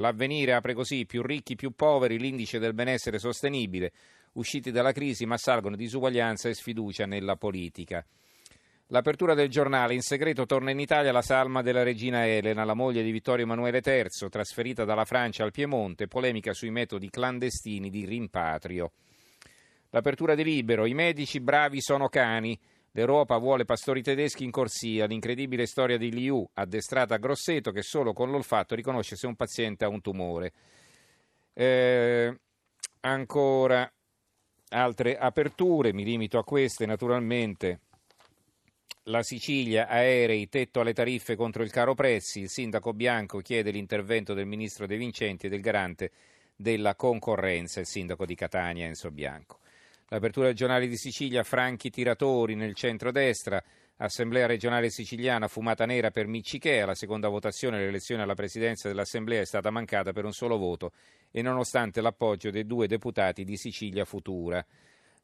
L'avvenire apre così, più ricchi, più poveri, l'indice del benessere sostenibile, usciti dalla crisi ma salgono disuguaglianza e sfiducia nella politica. L'apertura del giornale, in segreto torna in Italia la salma della regina Elena, la moglie di Vittorio Emanuele III, trasferita dalla Francia al Piemonte, polemica sui metodi clandestini di rimpatrio. L'apertura di Libero, i medici bravi sono cani, l'Europa vuole pastori tedeschi in corsia, l'incredibile storia di Liu, addestrata a Grosseto, che solo con l'olfatto riconosce se un paziente ha un tumore. Eh, ancora altre aperture, mi limito a queste naturalmente la Sicilia, aerei, tetto alle tariffe contro il caro prezzi, il sindaco Bianco chiede l'intervento del ministro De Vincenti e del garante della concorrenza, il sindaco di Catania Enzo Bianco. L'apertura regionale di Sicilia, franchi tiratori nel centro-destra, Assemblea regionale siciliana, fumata nera per Miccichea, la seconda votazione l'elezione alla presidenza dell'Assemblea è stata mancata per un solo voto e nonostante l'appoggio dei due deputati di Sicilia Futura.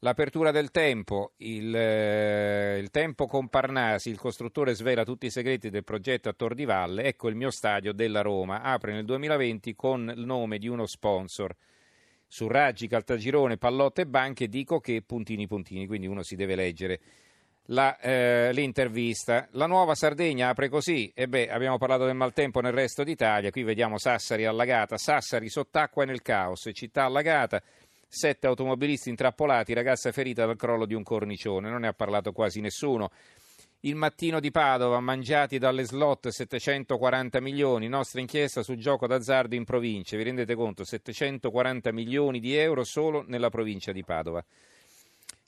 L'apertura del tempo, il, eh, il, tempo con Parnasi, il costruttore svela tutti i segreti del progetto a Tor di Valle, ecco il mio stadio della Roma, apre nel 2020 con il nome di uno sponsor. Su Raggi, Caltagirone, Pallotte e Banche dico che puntini puntini, quindi uno si deve leggere. La, eh, l'intervista. La nuova Sardegna apre così, e beh, abbiamo parlato del maltempo nel resto d'Italia, qui vediamo Sassari allagata, Sassari sott'acqua e nel caos, città allagata, sette automobilisti intrappolati, ragazza ferita dal crollo di un cornicione, non ne ha parlato quasi nessuno. Il mattino di Padova, mangiati dalle slot 740 milioni, nostra inchiesta sul gioco d'azzardo in provincia, vi rendete conto? 740 milioni di euro solo nella provincia di Padova.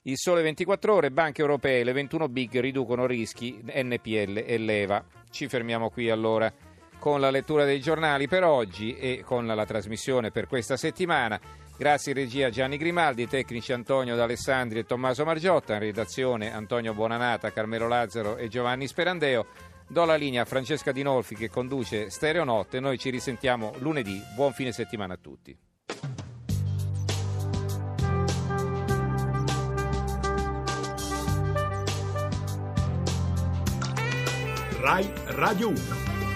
Il sole 24 ore, banche europee, le 21 big riducono rischi, NPL e leva. Ci fermiamo qui allora con la lettura dei giornali per oggi e con la, trasmissione per questa settimana. Grazie regia Gianni Grimaldi, tecnici Antonio D'Alessandri e Tommaso Margiotta, in redazione Antonio Buonanata, Carmelo Lazzaro e Giovanni Sperandeo. Do la linea a Francesca Dinolfi che conduce Stereo Notte. Noi ci risentiamo lunedì. Buon fine settimana a tutti. RAI Radio 1